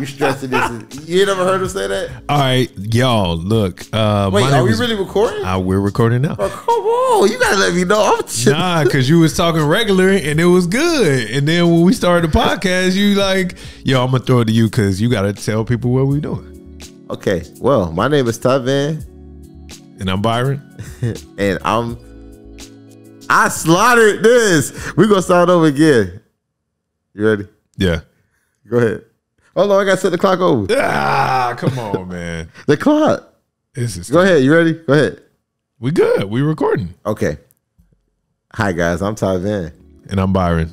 you stressing this. You never heard him say that? All right, y'all. Look. Uh, Wait, are we is- really recording? Uh, we're recording now. Oh, come on, you gotta let me know. I'm chill- Nah, because you was talking regular and it was good. And then when we started the podcast, you like, yo, I'm gonna throw it to you because you gotta tell people what we doing. Okay, well, my name is Ty Van, And I'm Byron. and I'm. I slaughtered this. We gonna start over again. You ready? Yeah. Go ahead. Hold on, I gotta set the clock over. Ah, come on, man. The clock. This is Go ahead. You ready? Go ahead. we good. We recording. Okay. Hi guys, I'm Ty Van, And I'm Byron.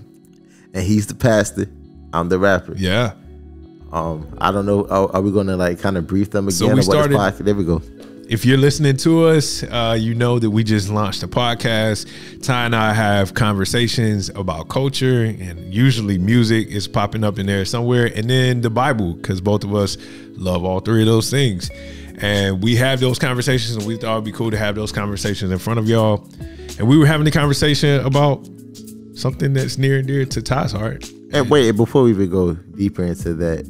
and he's the pastor. I'm the rapper. Yeah. Um, I don't know. Are, are we gonna like kind of brief them again? So we or what this started- podcast- There we go. If you're listening to us, uh, you know that we just launched a podcast. Ty and I have conversations about culture, and usually music is popping up in there somewhere, and then the Bible, because both of us love all three of those things. And we have those conversations, and we thought it'd be cool to have those conversations in front of y'all. And we were having a conversation about something that's near and dear to Ty's heart. And wait, before we even go deeper into that,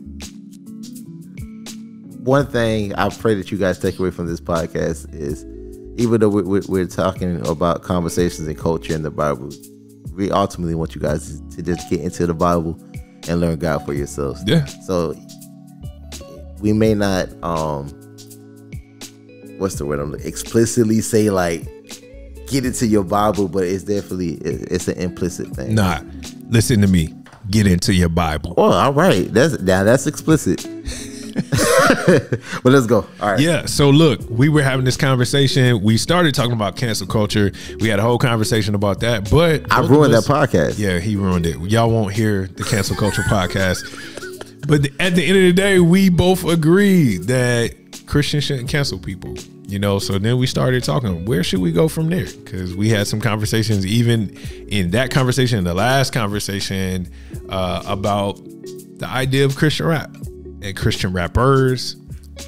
one thing I pray that you guys take away from this podcast is, even though we're, we're, we're talking about conversations and culture in the Bible, we ultimately want you guys to just get into the Bible and learn God for yourselves. Yeah. So we may not, um, what's the word? I'm looking- explicitly say like, get into your Bible, but it's definitely it's an implicit thing. Nah, listen to me. Get into your Bible. Oh, all right. That's now that's explicit. but let's go. All right. Yeah. So look, we were having this conversation. We started talking about cancel culture. We had a whole conversation about that. But I ruined that podcast. Yeah, he ruined it. Y'all won't hear the cancel culture podcast. But at the end of the day, we both agree that Christians shouldn't cancel people. You know, so then we started talking. Where should we go from there? Because we had some conversations, even in that conversation, the last conversation, uh, about the idea of Christian rap and Christian rappers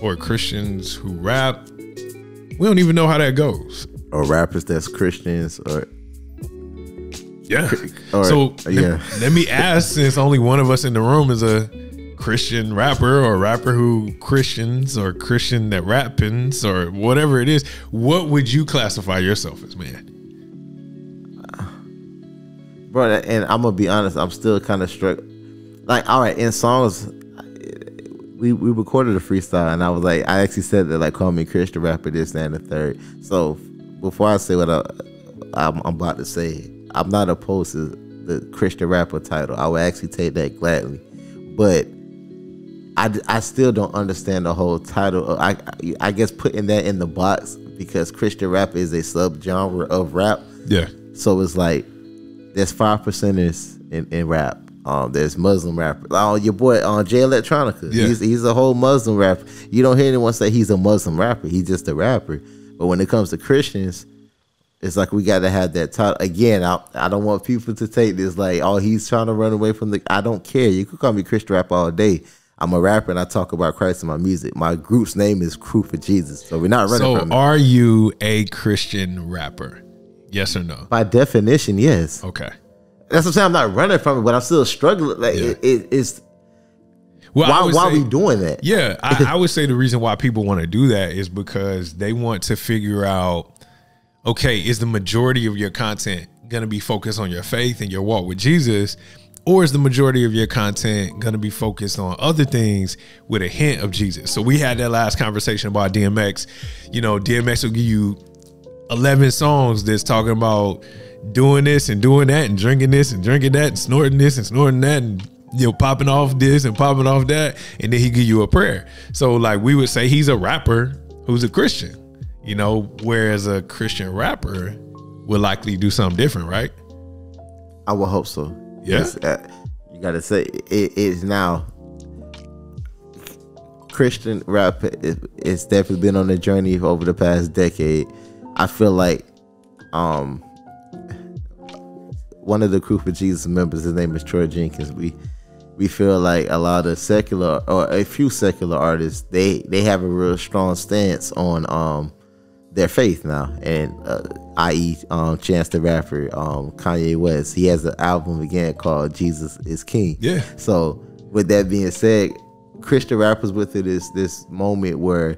or Christians who rap. We don't even know how that goes. Or rappers that's Christians or Yeah. Or- so yeah. let, let me ask, since only one of us in the room is a Christian rapper or rapper who Christians or Christian that rappins or whatever it is, what would you classify yourself as, man? bro. And I'm gonna be honest. I'm still kind of struck. Like, all right, in songs, we we recorded a freestyle, and I was like, I actually said that like, call me Christian rapper, this that, and the third. So before I say what I, I'm, I'm about to say, I'm not opposed to the Christian rapper title. I would actually take that gladly, but. I, I still don't understand the whole title. Of, I I guess putting that in the box because Christian rap is a subgenre of rap. Yeah. So it's like there's five percenters in, in rap. Um, there's Muslim rappers. Oh, your boy uh, Jay Electronica. Yeah. He's he's a whole Muslim rapper. You don't hear anyone say he's a Muslim rapper. He's just a rapper. But when it comes to Christians, it's like we got to have that title again. I I don't want people to take this like oh he's trying to run away from the. I don't care. You could call me Christian rap all day. I'm a rapper and I talk about Christ in my music. My group's name is Crew for Jesus. So we're not running So from it. are you a Christian rapper? Yes or no? By definition, yes. Okay. That's what I'm saying. I'm not running from it, but I'm still struggling. Like Yeah. it, it, it's Well, why would why say- we doing that? Yeah, I, I would say the reason why people want to do that is because they want to figure out, okay, is the majority of your content going to be focused on your faith and your walk with Jesus, or is the majority of your content going to be focused on other things with a hint of Jesus? So we had that last conversation about DMX. You know, DMX will give you 11 songs that's talking about doing this and doing that and drinking this and drinking that and snorting this and snorting that and you know popping off this and popping off that and then he give you a prayer so like we would say he's a rapper who's a christian you know whereas a christian rapper would likely do something different right I would hope so. Yeah? Yes, uh, you got to say it is now. Christian rap is it's definitely been on a journey over the past decade. I feel like um one of the Crew for Jesus members, his name is Troy Jenkins. We we feel like a lot of secular or a few secular artists they they have a real strong stance on um their faith now, and uh, i.e. Um, Chance the Rapper, um, Kanye West. He has an album again called Jesus is King. Yeah. So with that being said, Christian rappers with it is this moment where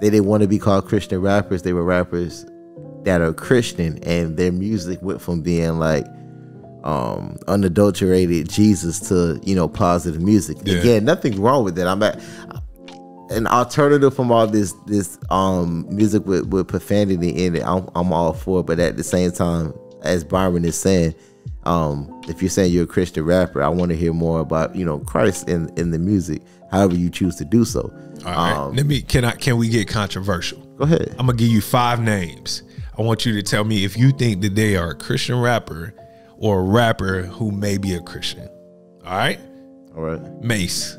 they didn't want to be called Christian rappers. They were rappers that are Christian, and their music went from being like um unadulterated Jesus to you know positive music. Yeah. Again, nothing wrong with that. I'm at an alternative from all this this um music with, with profanity in it. I'm, I'm all for it, but at the same time, as Byron is saying, um, if you're saying you're a Christian rapper, I want to hear more about you know Christ in in the music. However you choose to do so. All right. Um, Let me can I can we get controversial? go ahead. I'm gonna give you five names. I want you to tell me if you think that they are a Christian rapper or a rapper who may be a Christian. All right, All right. Mase.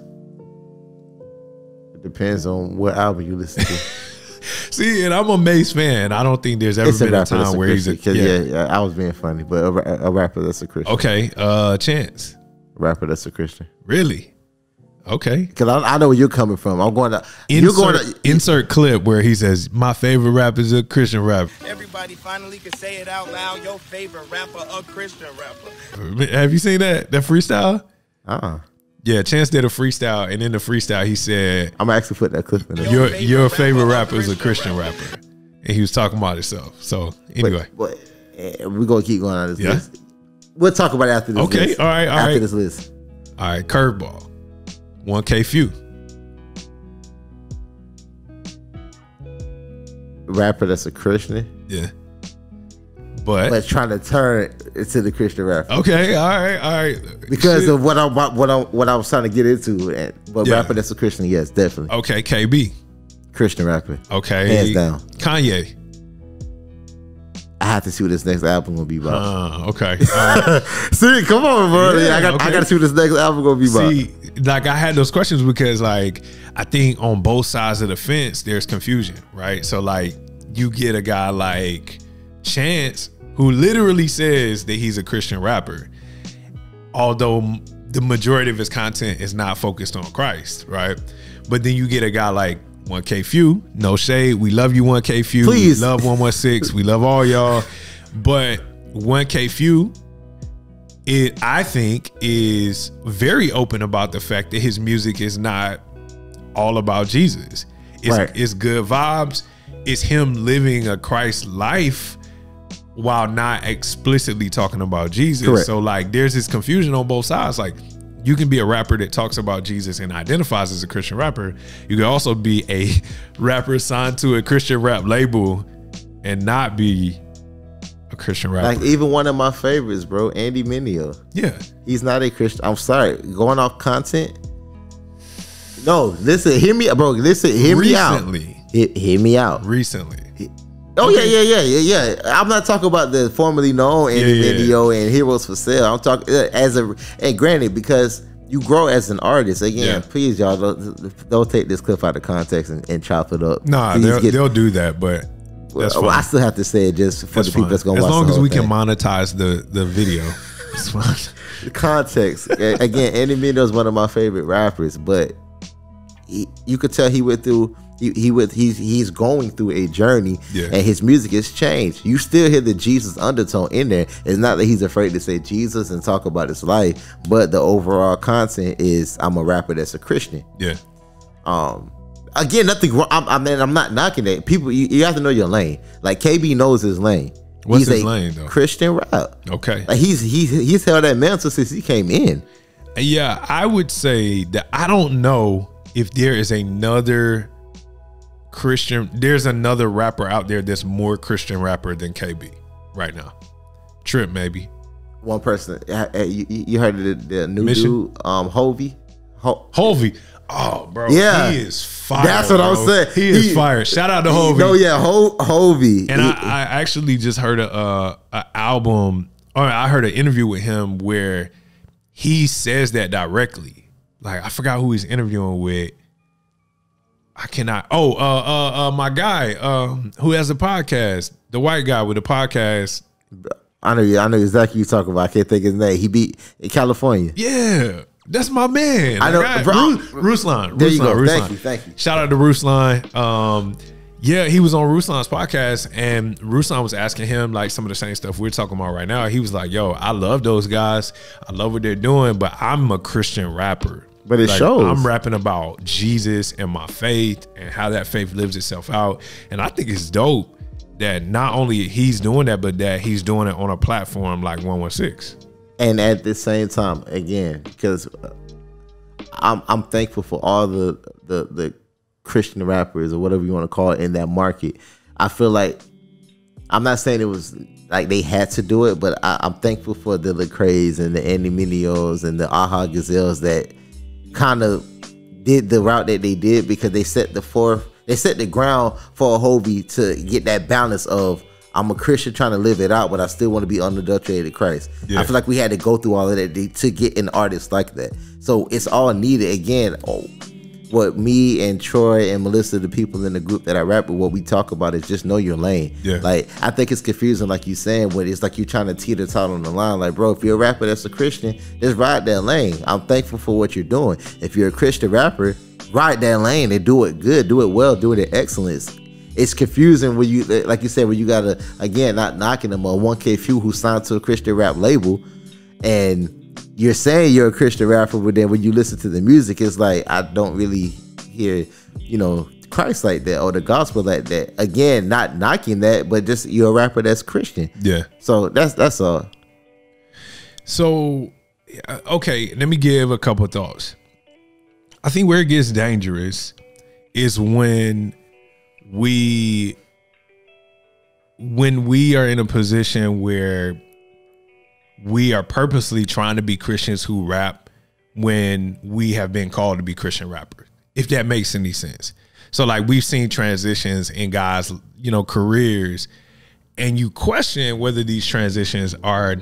It depends on what album you listen to. See, and I'm a Mase fan. I don't think there's ever it's a been a time a where he's a yeah. yeah. I was being funny, but a, a rapper that's a Christian. Okay, uh, Chance. rapper that's a Christian. Really? Okay. Because I, I know where you're coming from. I'm going to. you're Insert, going to. insert clip where he says, "My favorite rapper is a Christian rapper." Everybody finally can say it out loud. Your favorite rapper, a Christian rapper. Have you seen that that freestyle? Uh-uh. Yeah, Chance did a freestyle, and in the freestyle he said, I'm actually put that clip in there. "Your favorite your rapper favorite or rapper is a Christian Christian rapper," and he was talking about himself. So anyway, but, eh, we're gonna keep going on this Yeah. list. We'll talk about it after this. Okay, list. all right, all after right. this list. all right, curveball, 1K Phew. Rapper that's a Christian, Yeah, but, but trying to turn it to the Christian rapper okay, all right, all right, because Shit. of what I what I what I was trying to get into. And, but Yeah. rapper that's a Christian, yes, definitely okay, KB, Christian rapper. okay, Hands down. Kanye. I have to see what this next album gonna be about. Uh, okay. Right. see, come on, bro. Yeah, I got I okay. got to see what this next album gonna be about. See, like I had those questions because like I think on both sides of the fence there's confusion, right? So like you get a guy like Chance who literally says that he's a Christian rapper, although the majority of his content is not focused on Christ, right? But then you get a guy like 1K Phew, no shade, we love you 1K Phew, Please. we love 116, we love all y'all, but 1K Phew it I think is very open about the fact that his music is not all about Jesus. It's, Right. it's good vibes. It's him living a Christ life while not explicitly talking about Jesus. Correct. So like there's this confusion on both sides. Like you can be a rapper that talks about Jesus and identifies as a Christian rapper. You can also be a rapper signed to a Christian rap label and not be a Christian rapper. Like even one of my favorites, bro, Andy Mineo. yeah. He's not a Christian. I'm sorry. Going off content. No, listen, hear me, bro. Listen, hear me out. Recently. Hear, hear me out. Recently. Oh yeah, yeah, yeah, yeah, yeah. I'm not talking about the formerly known Andy Yeah, yeah, Mineo and Heroes for Sale. I'm talking uh, as a and granted because you grow as an artist. Again, Yeah. please y'all don't, don't take this clip out of context and, and chop it up. Nah, they'll, get- they'll do that, but that's well, I still have to say it just for That's the people fine. that's gonna as watch. long the as we thing. can monetize the the video. It's fine. the context. Again, Andy Mineo is one of my favorite rappers, but he, you could tell he went through. He, he went. He's he's going through a journey, Yeah. and his music has changed. You still hear the Jesus undertone in there. It's not that he's afraid to say Jesus and talk about his life, but the overall content is I'm a rapper that's a Christian. Yeah. Um, again, nothing wrong. I'm, I mean, I'm not knocking it. People, you, you have to know your lane. Like KB knows his lane. What's he's his a lane, though? Christian rap. Okay. Like he's he's he's held that mantle since he came in. Yeah, I would say that I don't know if there is another Christian. There's another rapper out there that's more Christian rapper than KB right now. Trip maybe. one person. uh, uh, You, you heard of the, the new Mission? dude, um, Hulvey. Ho- Hulvey. Oh, bro. Yeah. He is fire. That's what I'm saying. He is He- fire. Shout out to Hulvey. No, yeah, Ho- Hulvey. And He- I, I actually just heard a, a, a album, or I heard an interview with him where he says that directly. Like I forgot who he's interviewing with. I cannot. Oh, uh, uh, uh my guy, um, who has a podcast, the white guy with a podcast. I know, I know exactly who you talking about. I can't think of his name. He beat in California. Yeah, that's my man. I know, Like, bro. Ru- Ruslan. There you Ruslan, go. Thank you, thank you. Shout out to Ruslan. Um, yeah, he was on Ruslan's podcast, and Ruslan was asking him like some of the same stuff we're talking about right now. He was like, "Yo, I love those guys. I love what they're doing, but I'm a Christian rapper." But it Like, shows. I'm rapping about Jesus and my faith and how that faith lives itself out. And I think it's dope that not only he's doing that, but that he's doing it on a platform like 116. and at the same time, again, because uh, I'm I'm thankful for all the the the Christian rappers or whatever you want to call it in that market. I feel like I'm not saying it was like they had to do it, but I, I'm thankful for the Lecrae's and the Andy Mineos and the Aha Gazelles that kind of did the route that they did because they set the forth, they set the ground for a Hulvey to get that balance of I'm a Christian trying to live it out, but I still want to be unadulterated Christ. Yeah. I feel like we had to go through all of that to- to get an artist like that. So it's all needed. Again, oh, what me and Troy and Melissa, the people in the group that I rap with, what we talk about is just know your lane. Yeah. Like I think it's confusing, like you saying, when it's like you're trying to teeter tot on the line. Like, bro, if you're a rapper that's a Christian, just ride that lane. I'm thankful for what you're doing. If you're a Christian rapper, ride that lane and do it good, do it well, do it in excellence. It's confusing when you, like you said, when you gotta again not knocking them a 1K Phew who signed to a Christian rap label, and you're saying you're a Christian rapper, but then when you listen to the music, it's like I don't really hear, you know, Christ like that or the gospel like that. Again, not knocking that, but just you're a rapper that's Christian. Yeah. So that's that's all. So, uh, okay, let me give a couple thoughts. I think where it gets dangerous is when we when we are in a position where we are purposely trying to be Christians who rap when we have been called to be Christian rappers. If that makes any sense. So like we've seen transitions in guys, you know, careers and you question whether these transitions are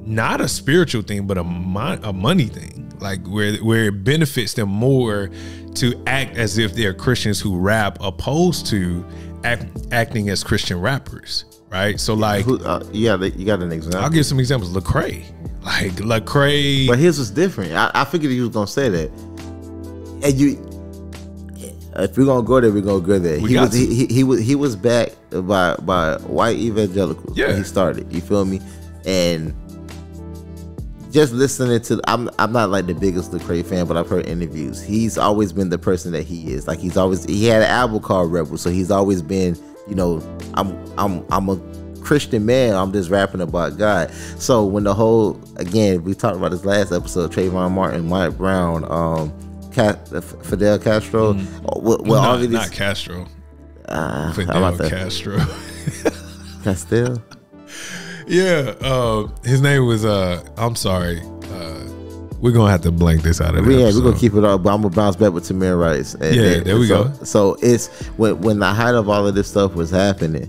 not a spiritual thing but a mon- a money thing like where where it benefits them more to act as if they're Christians who rap opposed to act, acting as Christian rappers right so like Who, uh, yeah, you got an example. I'll give some examples Lecrae like Lecrae But his was different. I, I figured he was gonna say that. And you, if we're gonna go there, we're gonna go there. We he was he, he, he was he was backed by by white evangelicals. when Yeah. he started. You feel me? And just listening to, I'm I'm not like the biggest Lecrae fan, but I've heard interviews. He's always been the person that he is. Like he's always he had an album called Rebel, so he's always been, you know, I'm I'm I'm a Christian man. I'm just rapping about God. So when the whole again, we talked about this last episode, Trayvon Martin, Mike Brown, um, Cat, Fidel Castro. Well, well not, all these, not Castro uh, Fidel Castro Castile. yeah uh his name was uh I'm sorry uh we're gonna have to blank this out of the Yeah, we're gonna keep it up, but I'm gonna bounce back with Tamir Rice. And Yeah, then- there we so, go. So it's when when the height of all of this stuff was happening,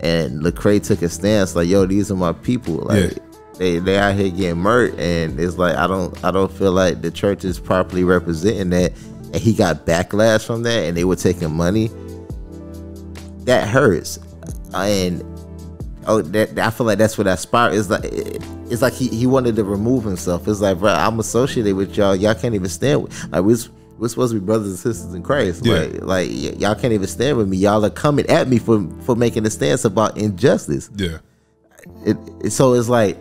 and Lecrae took a stance like, "Yo, these are my people." Like Yeah. they they out here getting murdered, and it's like I don't I don't feel like the church is properly representing that, and he got backlash from that, and they were taking money. That hurts, and oh, that I feel like that's what that spark is like. It's like he, he wanted to remove himself. It's like, bro, I'm associated with y'all. Y'all can't even stand with like we're, we're supposed to be brothers and sisters in Christ. Yeah. Like like y- y'all can't even stand with me. Y'all are coming at me for for making a stance about injustice. yeah It, it- so it's like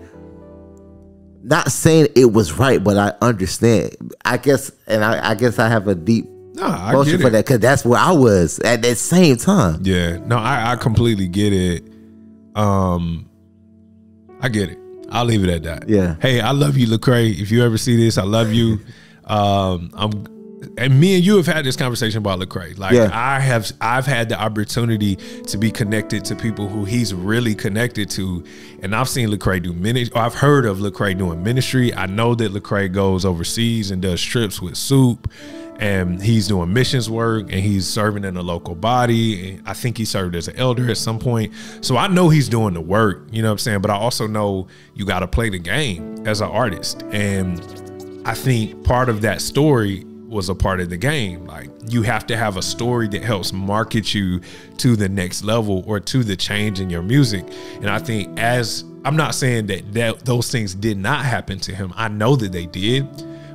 not saying it was right, but I understand. I guess, and I, I guess I have a deep no I emotion for that because that's where I was at that same time. Yeah, no, I, I completely get it. Um, I get it. I'll leave it at that. Yeah. Hey, I love you, Lecrae. If you ever see this, I love you. um, I'm, and me and you have had this conversation about Lecrae. Like Yeah. I have, I've had the opportunity to be connected to people who he's really connected to, and I've seen Lecrae do ministry. I've heard of Lecrae doing ministry. I know that Lecrae goes overseas and does trips with Soup and he's doing missions work and he's serving in a local body. I think he served as an elder at some point. So i know he's doing the work you know what i'm saying? But i also know you got to play the game as an artist. And i think part of that story was a part of the game. Like you have to have a story that helps market you to the next level or to the change in your music. And i think as i'm not saying that, that those things did not happen to him. I know that they did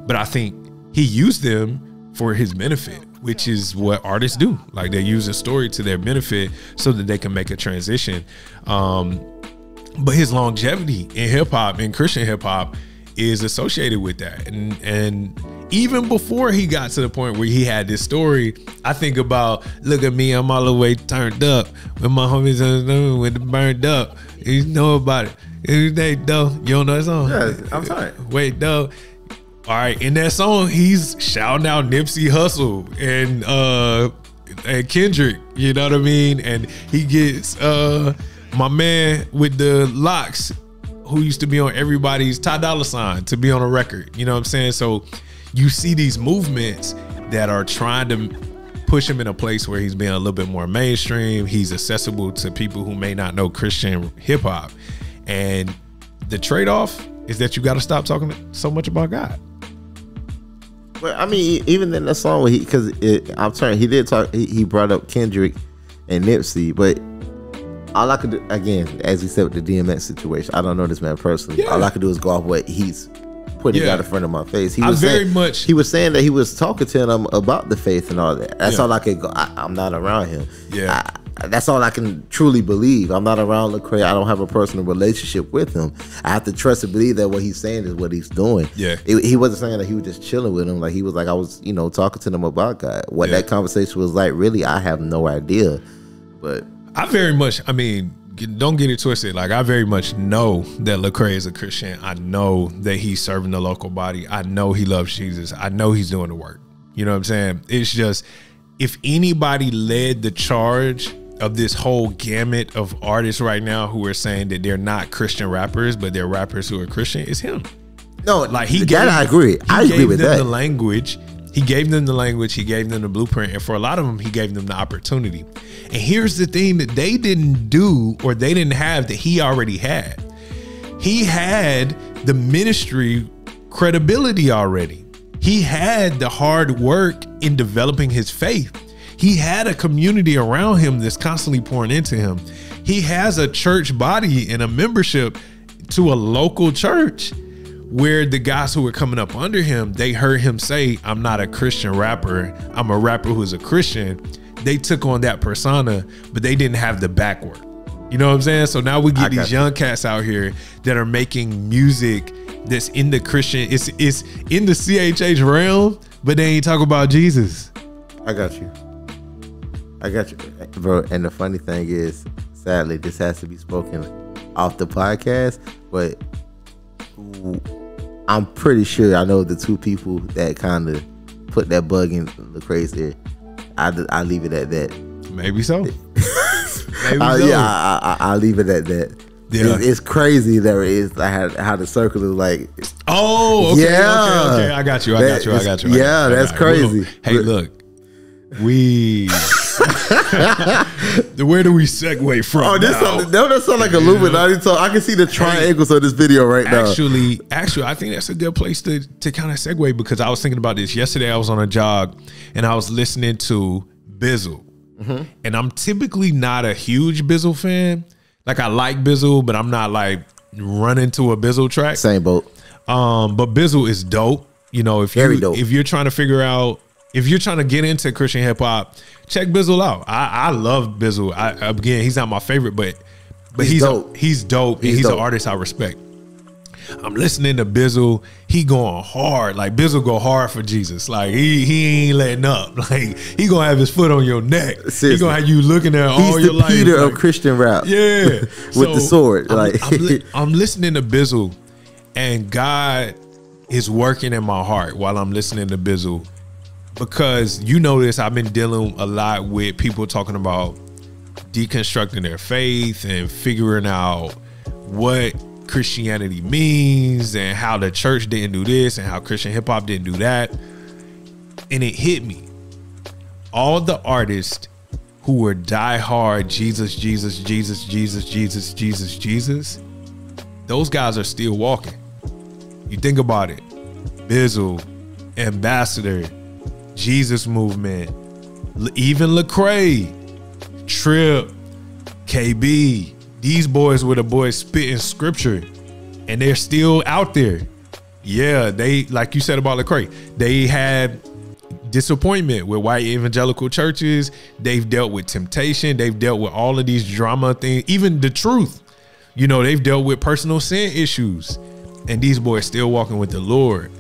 but i think he used them for his benefit, which is what artists do. Like they use a story to their benefit so that they can make a transition. Um, but his longevity in hip hop, in Christian hip hop, is associated with that. And and even before he got to the point where he had this story, I think about look at me, I'm all the way turned up with my homies with the burned up. You know about it. They though, you don't know that song? Yeah, I'm sorry. Wait, though. All right, in that song, he's shouting out Nipsey Hussle and uh and Kendrick, you know what I mean? And he gets uh my man with the locks who used to be on everybody's Ty Dolla Sign to be on a record. You know what I'm saying? So you see these movements that are trying to push him in a place where he's being a little bit more mainstream. He's accessible to people who may not know Christian hip hop. And the trade off is that you got to stop talking so much about God. But I mean, even in that song, he because I'm sorry, he did talk. He, he brought up Kendrick and Nipsey, but all I could do again, as he said with the DMX situation, I don't know this man personally. Yeah. All I could do is go off what he's putting Yeah. out in front of my face. He I was very saying, much- he was saying that he was talking to him about the faith and all that. That's Yeah. all I could go. I, I'm not around him. Yeah. I, that's all I can truly believe. I'm not around Lecrae. I don't have a personal relationship with him. I have to trust and believe that what he's saying is what he's doing. Yeah. It- he wasn't saying that he was just chilling with him. Like he was like I was, you know, talking to them about God. What Yeah. that conversation was like, really, I have no idea. But I very much, I mean, don't get it twisted. Like, I very much know that Lecrae is a Christian. I know that he's serving the local body. I know he loves Jesus. I know he's doing the work. You know what I'm saying? It's just, if anybody led the charge of this whole gamut of artists right now who are saying that they're not Christian rappers, but they're rappers who are Christian, it's him. no, Like he gave, I agree. I agree with them that. The language, he gave them the language. He gave them the blueprint, and for a lot of them, he gave them the opportunity. And here's the thing that they didn't do or they didn't have that he already had. He had the ministry credibility already. He had the hard work in developing his faith. He had a community around him that's constantly pouring into him. He has a church body and a membership to a local church where the guys who were coming up under him, they heard him say, I'm not a Christian rapper. I'm a rapper who's a Christian. They took on that persona, but they didn't have the back work. You know what I'm saying? So now we get these you. young cats out here that are making music that's in the Christian, it's it's in the CHH realm, but they ain't talk about Jesus. I got you. I got you, bro. And the funny thing is, sadly, this has to be spoken off the podcast, but I'm pretty sure I know the two people that kind of put that bug in the crazy. I I leave it at that. Maybe so. Maybe Uh, so. yeah, I, I, I'll leave it at that. Yeah. It's, it's crazy that it is how, how the circle is like. Oh, okay, Yeah. okay, okay. I got you. I That got you. I got you. I yeah, got you. I that's you. crazy. Hey, look, we. Where do we segue from? Oh, this now? sound, that, sound like Illuminati talk. I can see the triangles of this video right now. Actually, actually, I think that's a good place to to kind of segue because I was thinking about this yesterday. I was on a jog and I was listening to Bizzle, Mm-hmm. and I'm typically not a huge Bizzle fan. Like I like Bizzle, but I'm not like running to a Bizzle track. Same boat. Um, but Bizzle is dope. You know, if Very you dope. if you're trying to figure out if you're trying to get into Christian hip hop, check Bizzle out. I, I love Bizzle. I, again, he's not my favorite, but but He's he's dope. he's dope. He's and he's dope. an artist I respect. I'm listening to Bizzle. He going hard. Like Bizzle go hard for Jesus. Like he he ain't letting up. Like he gonna have his foot on your neck. He gonna have you looking at He's all your the life. Peter like- of Christian rap. yeah, With the sword, I'm, like- I'm, li- I'm listening to Bizzle, and God is working in my heart while I'm listening to Bizzle, because you this. I've been dealing a lot with people talking about deconstructing their faith and figuring out what Christianity means and how the church didn't do this and how Christian hip hop didn't do that, and it hit me. All the artists who were diehard Jesus, Jesus, Jesus, Jesus, Jesus, Jesus, Jesus, those guys are still walking. You think about it. Bizzle, Ambassador, Jesus Movement, even Lecrae, Trip, KB. These boys were the boys spitting scripture, and they're still out there. Yeah, they like you said about Lecrae. They had disappointment with white evangelical churches. They've dealt with temptation. They've dealt with all of these drama things. Even the truth, you know, they've dealt with personal sin issues, and these boys still walking with the Lord.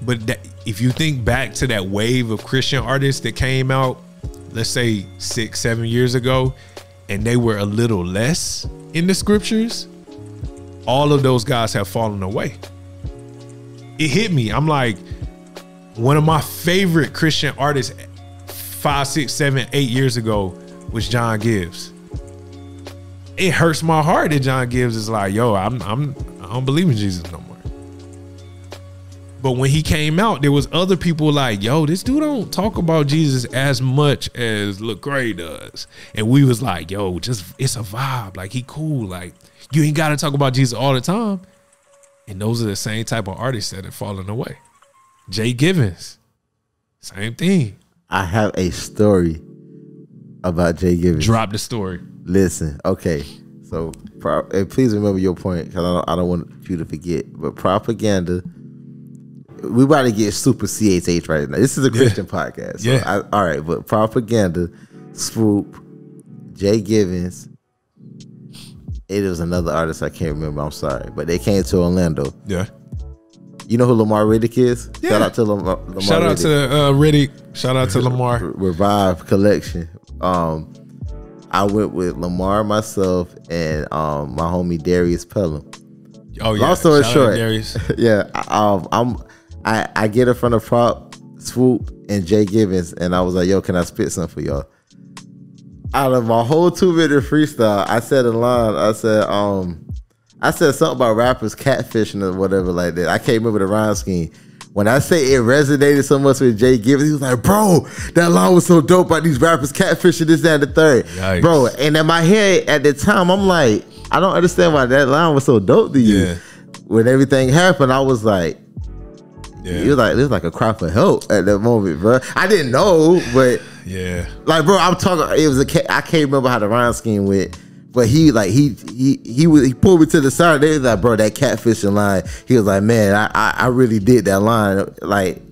But that if you think back to that wave of Christian artists that came out, let's say six, seven years ago, and they were a little less in the scriptures, all of those guys have fallen away. It hit me. I'm like, one of my favorite Christian artists five, six, seven, eight years ago was John Givez. It hurts my heart that John Givez is like, yo, I'm I'm I don't believe in Jesus no more. But when he came out, there was other people like, yo, this dude don't talk about Jesus as much as Lecrae does. And we was like, yo, just it's a vibe. Like he cool. Like you ain't gotta talk about Jesus all the time. And those are the same type of artists that are falling away. Jay Givens, same thing. I have a story about Jay Givens. Drop the story. Listen, okay. So, please remember your point because I don't, I don't want you to forget. But propaganda, we about to get super CHH right now. This is a Christian podcast. So Yeah. I, all right, but propaganda, Swoope, Jay Givens. It was another artist I can't remember. I'm sorry, but they came to Orlando. Yeah. You know who Lamar Riddick is? Shout Yeah. out to Lamar. Lamar Shout out Riddick. to uh, Riddick. Shout out to Lamar. Revive collection. Um, I went with Lamar myself and um my homie Darius Pelham. Oh yeah. Long story Shout short, Darius. yeah, I- um, I'm I I get in front of prop Swoope and Jay Givens, and I was like, "Yo, can I spit something for y'all?" Out of my whole two minute freestyle, I said a line. I said, um, I said something about rappers catfishing or whatever like that. I can't remember the rhyme scheme. When I say it resonated so much with Jay Givens, he was like, "Bro, that line was so dope about these rappers catfishing this, that, and the third. Yikes. bro." And in my head at the time, I'm like, I don't understand why that line was so dope to you. Yeah. When everything happened, I was like, Yeah. it was like it was like a cry for help at that moment, bro. I didn't know, but yeah. like, bro, I'm talking. It was a. I can't remember how the rhyme scheme went, but he like he he he was he pulled me to the side. They was like, bro, that catfishing line. He was like, man, I I, I really did that line. Like,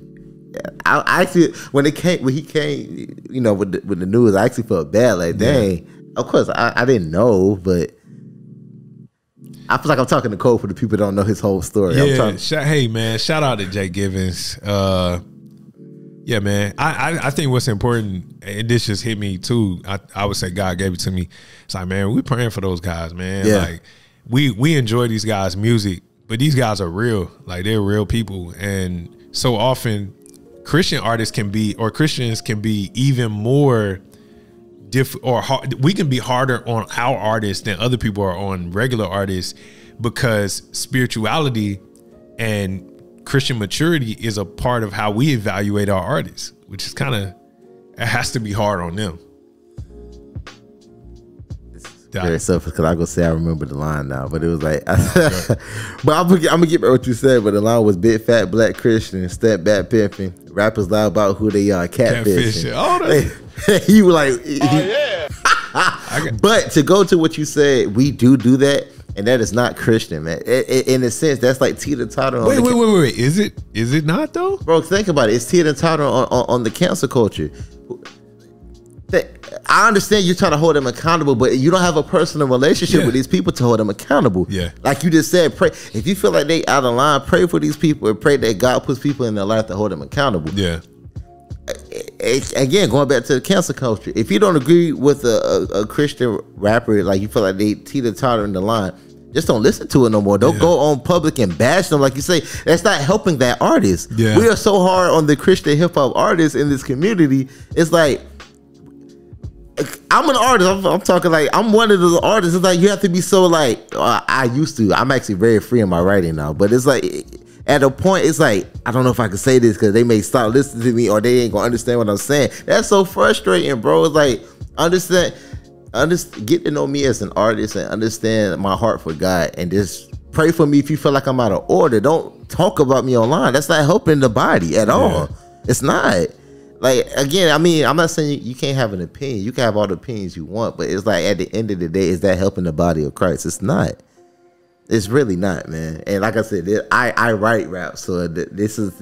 I, I actually when it came when he came, you know, with the, with the news, I actually felt bad. Like, dang. Of course, I, I didn't know, but. I feel like I'm talking to Cole for the people that don't know his whole story. I'm Yeah, hey man, shout out to Jay Givens. Uh, yeah, man. I, I I think what's important, and this just hit me too. I, I would say God gave it to me. It's like, man, we praying for those guys, man. Yeah. Like we we enjoy these guys' music, but these guys are real. Like they're real people, and so often Christian artists can be, or Christians can be even more diff or hard, we can be harder on our artists than other people are on regular artists because spirituality and Christian maturity is a part of how we evaluate our artists, which is kind of it has to be hard on them. very selfish because I go say I remember the line now, but it was like, but I'm gonna, I'm gonna get back what you said. But the line was big fat black Christian, step back pimping, rappers lie about who they are, catfishing. Catfishing. Oh, you were like, oh, I got- but to go to what you said, we do do that, and that is not Christian, man. I- I- in a sense, that's like teeter totter. wait, wait, wait, wait, wait. Is it is it not though? Bro, think about it. It's teeter totter on, on, on the cancel culture. I understand you're trying to hold them accountable, but you don't have a personal relationship Yeah. with these people to hold them accountable. Yeah. Like you just said, pray. If you feel like they out of line, pray for these people and pray that God puts people in their life to hold them accountable. Yeah, Again, going back to the cancel culture, if you don't agree with a, a, a Christian rapper, like you feel like they teeter totter in the line, just don't listen to it no more. Don't Yeah. go on public and bash them like you say. That's not helping that artist. Yeah. We are so hard on the Christian hip hop artists in this community. It's like I'm an artist. I'm, I'm talking like I'm one of the artists. It's like you have to be so like uh, I used to. I'm actually very free in my writing now, but it's like at a point, it's like I don't know if I can say this because they may stop listening to me or they ain't gonna understand what I'm saying. That's so frustrating, bro. It's like understand, understand, get to know me as an artist and understand my heart for God and just pray for me if you feel like I'm out of order. Don't talk about me online. That's not helping the body at all. It's not. Like again, I mean, I'm not saying you, you can't have an opinion. You can have all the opinions you want, but it's like at the end of the day, is that helping the body of Christ? It's not. It's really not, man. And like I said, it- I I write rap, so th- this is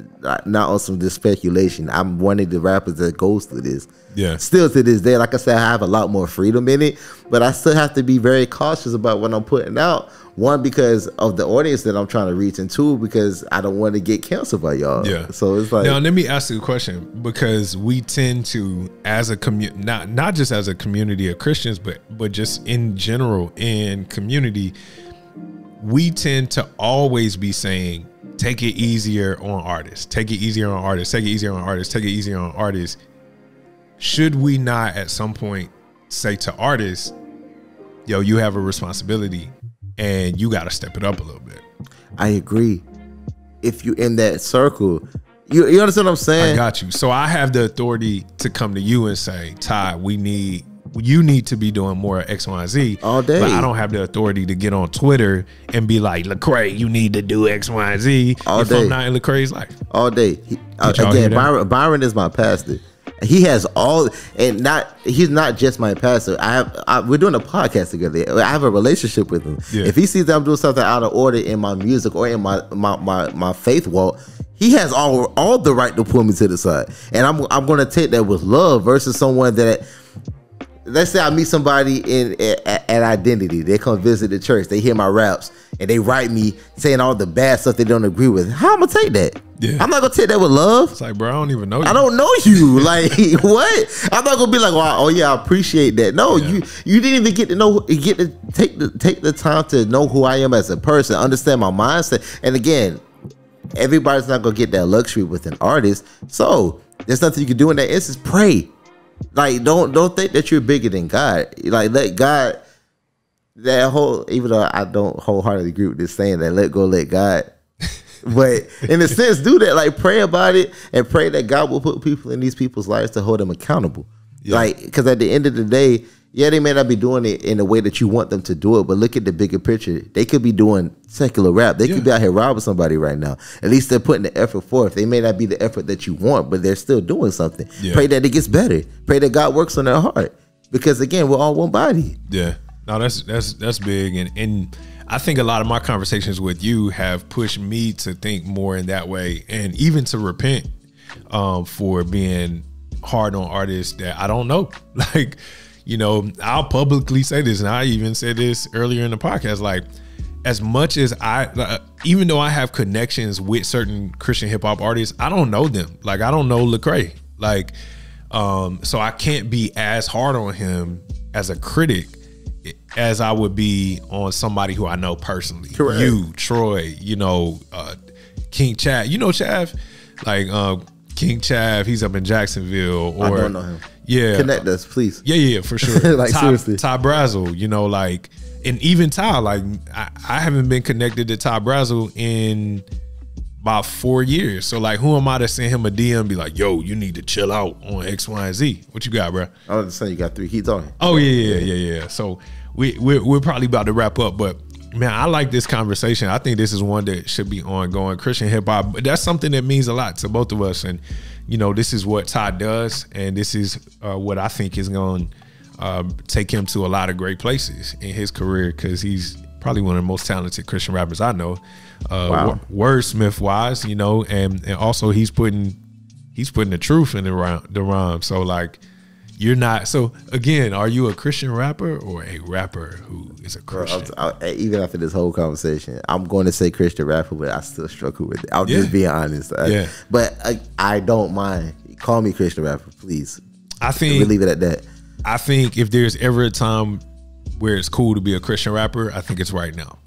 not on some just speculation. I'm one of the rappers that goes through this. Yeah. Still to this day, like I said, I have a lot more freedom in it, but I still have to be very cautious about what I'm putting out. One because of the audience that I'm trying to reach, and two because I don't want to get canceled by y'all. Yeah. So it's like now let me ask you a question because we tend to, as a community, not not just as a community of Christians, but but just in general in community, we tend to always be saying, "Take it easier on artists. Take it easier on artists. Take it easier on artists. Take it easier on artists." Should we not at some point say to artists, "Yo, you have a responsibility, and you got to step it up a little bit." I agree. If you in that circle, you you understand what I'm saying? I got you. So I have the authority to come to you and say, Ty, we need you need to be doing more X, Y, and Z. All day. But I don't have the authority to get on Twitter and be like, Lecrae, you need to do X, Y, and Z. All if day. I'm not in Lecrae's life. all day. He, uh, Did y'all hear again. Byron, Byron is my pastor. He has all, and not he's not just my pastor. I have I, we're doing a podcast together. I have a relationship with him. Yeah. If he sees that I'm doing something out of order in my music or in my my my, my faith walk, he has all all the right to pull me to the side, and I'm I'm going to take that with love versus someone that. Let's say I meet somebody in at, at Identity. They come visit the church. They hear my raps and they write me saying all the bad stuff they don't agree with. How am I gonna take that? Yeah. I'm not gonna take that with love. It's like, bro, I don't even know you. I don't know you. Like what? I'm not gonna be like, wow, oh yeah, I appreciate that. No, Yeah. you you didn't even get to know get to take the take the time to know who I am as a person, understand my mindset. And again, everybody's not gonna get that luxury with an artist. So there's nothing you can do in that instance. Pray. Like don't don't think that you're bigger than God. Like let God that whole even though I don't wholeheartedly agree with this saying that let go, let God. But in a sense, do that. Like pray about it and pray that God will put people in these people's lives to hold them accountable. Like, because at the end of the day, yeah, they may not be doing it in the way that you want them to do it, but look at the bigger picture. They could be doing secular rap. They Yeah. could be out here robbing somebody right now. At least they're putting the effort forth. They may not be the effort that you want, but they're still doing something. Yeah. Pray that it gets better. Pray that God works on their heart. Because again, we're all one body. Yeah. No, that's that's that's big and and I think a lot of my conversations with you have pushed me to think more in that way and even to repent um for being hard on artists that I don't know. Like, you know, I'll publicly say this and I even said this earlier in the podcast like as much as I uh, even though I have connections with certain Christian hip hop artists, I don't know them. Like I don't know Lecrae. Like um so I can't be as hard on him as a critic as I would be on somebody who I know personally. Correct. You, Troy, you know, uh, King Chav. You know Chav? Like um, King Chav, he's up in Jacksonville. Or, I don't know him. Yeah. Connect us, please. Yeah, yeah, for sure. Like, Ty, seriously. Ty Brazel, you know, like, and even Ty, like, I, I haven't been connected to Ty Brazel in about four years. So, like, who am I to send him a DM and be like, yo, you need to chill out on X, Y, and Z? What you got, bro? I was just saying you got three keys on. Oh yeah, yeah, yeah, yeah. So we we're, we're probably about to wrap up, but man, I like this conversation. I think this is one that should be ongoing. Christian hip hop, that's something that means a lot to both of us, and you know, this is what Todd does, and this is uh, what I think is going to uh, take him to a lot of great places in his career because he's probably one of the most talented Christian rappers I know. Uh, Wow. wordsmith wise, you know, and and also he's putting he's putting the truth in the rhyme, the rhyme. So like, you're not. So again, are you a Christian rapper or a rapper who is a Bro, Christian? I'm- I- even after this whole conversation, I'm going to say Christian rapper, but I still struggle with it. I'm Yeah. just being honest. Yeah. But I, I don't mind. Call me Christian rapper, please. I think We leave it at that. I think if there's ever a time where it's cool to be a Christian rapper, I think it's right now.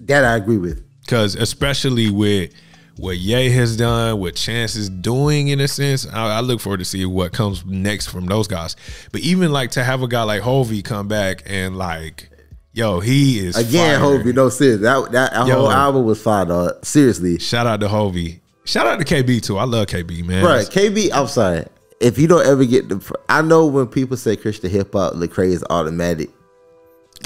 That I agree with. Because especially with what Ye has done, what Chance is doing in a sense, I, I look forward to see what comes next from those guys. But even like to have a guy like Hulvey come back and like, yo, he is Again, fire. Hulvey, no serious. That that Yo. whole album was fire, dog. Seriously. Shout out to Hulvey. Shout out to KB too. I love KB, man. Right, KB, I'm sorry. If you don't ever get the, I know when people say Christian hip hop, Lecrae is automatic.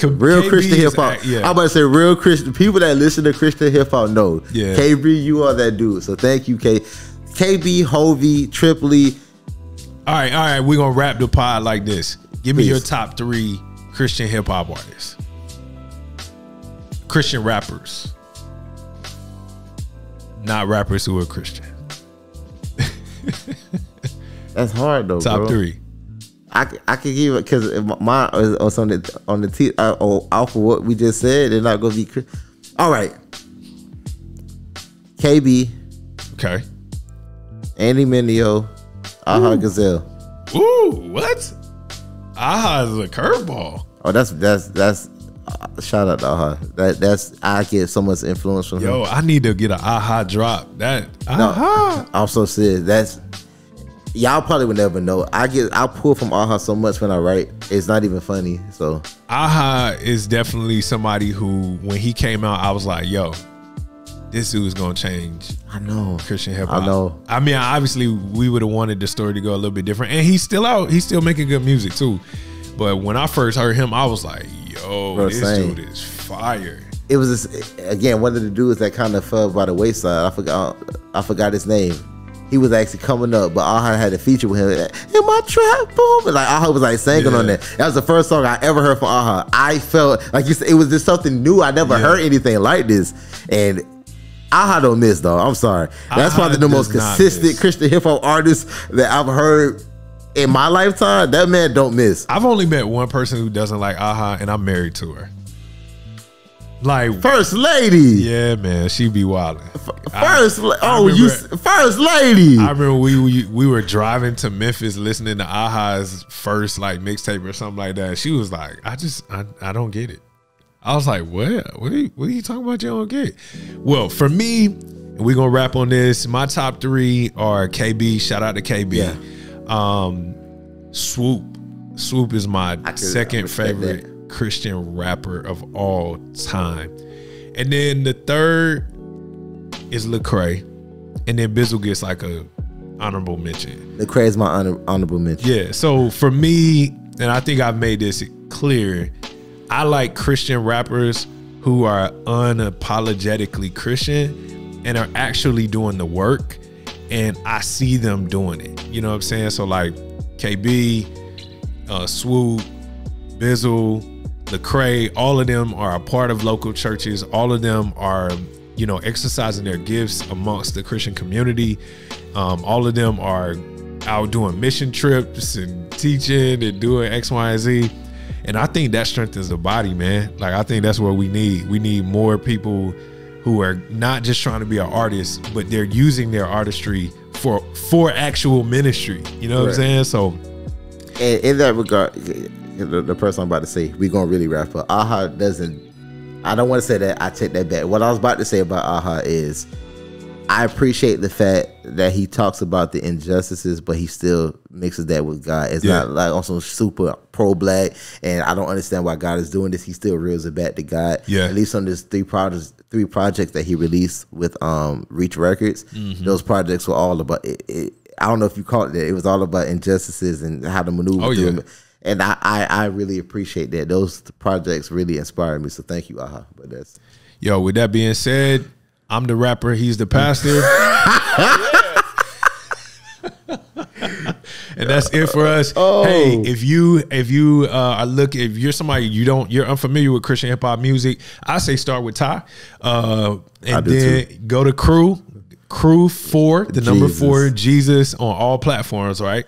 Real KB Christian hip hop. Yeah. I'm about to say real Christian people that listen to Christian hip hop know. Yeah. KB, you are that dude. So thank you, K. KB, Hulvey, Tripoli. all right, all right. We're gonna wrap the pod like this. Give me your top three Christian hip hop artists. Christian rappers, not rappers who are Christian. That's hard though, Top bro. three. I, I could give it because mine is is on the on the t uh, oh, off of what we just said. They're not gonna be. All right. KB, Okay. Andy Mineo, Aha Gazelle. Ooh, what? Aha is a curveball. Oh, that's that's that's uh, shout out to Aha. That that's I get so much influence from Yo, him. Yo, I need to get an aha drop. That No, aha. I'm so serious. That's y'all probably would never know. I get I pull from Aha so much when I write. It's not even funny. So Aha is definitely somebody who, when he came out, I was like, yo, this dude is gonna change I know. Christian hip hop. I know. I mean, obviously, we would have wanted the story to go a little bit different, and he's still out. He's still making good music too. But when I first heard him, I was like, yo, Bro, this same. dude is fire. It was this, again one of the dudes that kind of fell by the wayside. I forgot I forgot his name. He was actually coming up, but Aha had a feature with him. In my trap, boom, and like Aha was like singing on that. That was the first song I ever heard from Aha. I felt like you said, it was just something new. I never Yeah. heard anything like this, and Aha don't miss though. I'm sorry. That's Aha probably the most consistent. Christian hip hop artist that I've heard in my lifetime. That man don't miss. I've only met one person who doesn't like Aha, and I'm married to her. Like, First lady. yeah, man, she be wilding. First, I oh, you remember- s- first lady. I remember we, we we were driving to Memphis listening to Aha's first like mixtape or something like that. She was like, I just I, I don't get it. I was like, what? What are, you, what are you talking about? You don't get? Well, for me, and we're gonna wrap on this. My top three are KB. Shout out to KB. Um, Swoope. Swoope is my second favorite Christian rapper of all time. And then the third is Lecrae. And then Bizzle gets like a honorable mention. Lecrae's my honor, honorable mention. Yeah. So for me, and I think I've made this clear, I like Christian rappers who are unapologetically Christian and are actually doing the work. And I see them doing it. You know what I'm saying? So like KB, uh, Swoope, Bizzle, Lecrae, all of them are a part of local churches. All of them are, you know, exercising their gifts amongst the Christian community. Um, all of them are out doing mission trips and teaching and doing X, Y, and Z. And I think that strengthens the body, man. Like I think that's what we need. We need more people who are not just trying to be an artist, but they're using their artistry for for actual ministry. You know what I'm saying? So And in that regard, the, the person I'm about to say, we're gonna really wrap up. Aha doesn't. I don't want to say that. I take that back. What I was about to say about Aha is, I appreciate the fact that he talks about the injustices, but he still mixes that with God. It's Yeah. not like on some super pro black, and I don't understand why God is doing this. He still reels it back to God. Yeah. At least on this three projects, three projects that he released with um Reach Records, Mm-hmm. those projects were all about. It, it, I don't know if you caught that. It was all about injustices and how to maneuver Oh, through yeah. And I, I, I really appreciate that. Those projects really inspired me. So thank you, Aha. But that's Yo, with that being said, I'm the rapper, he's the pastor. and that's it for us. Hey, if you if you uh are look if you're somebody you don't you're unfamiliar with Christian hip hop music, I say start with Ty. Uh and then go to Crew. Crew four, the number four, Jesus on all platforms, right?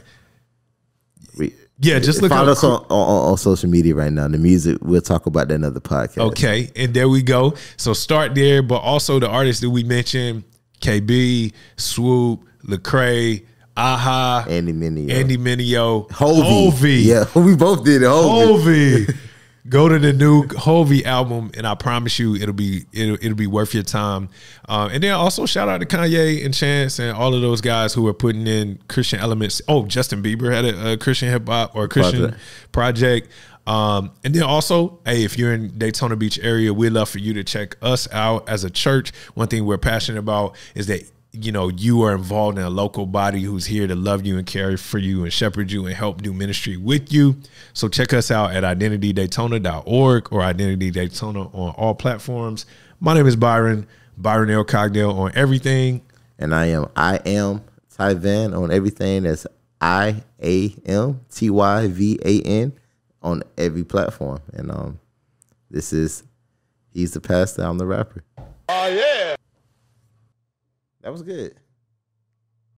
Yeah, just look follow up us on, on, on social media right now. The music, we'll talk about that in another podcast. Okay, and there we go. So start there, but also the artists that we mentioned: KB, Swoope, Lecrae, Aha, Andy Mineo. Andy Mineo, Hulvey. Hulvey, Yeah, we both did it. Hulvey. Hulvey. Go to the new Hulvey album, and I promise you, it'll be it'll, it'll be worth your time. Um, and then also shout out to Kanye and Chance and all of those guys who are putting in Christian elements. Oh, Justin Bieber had a, a Christian hip hop or Christian project. Um, and then also, hey, if you're in Daytona Beach area, we'd love for you to check us out as a church. One thing we're passionate about is that you know you are involved in a local body who's here to love you and care for you and shepherd you and help do ministry with you so check us out at identitydaytona.org or identity daytona on all platforms my name is byron byron l cogdale on everything And I am, I am Ty Van on everything. That's I A M T Y V A N on every platform. And um, this is He's the pastor. I'm the rapper. Oh yeah. That was good.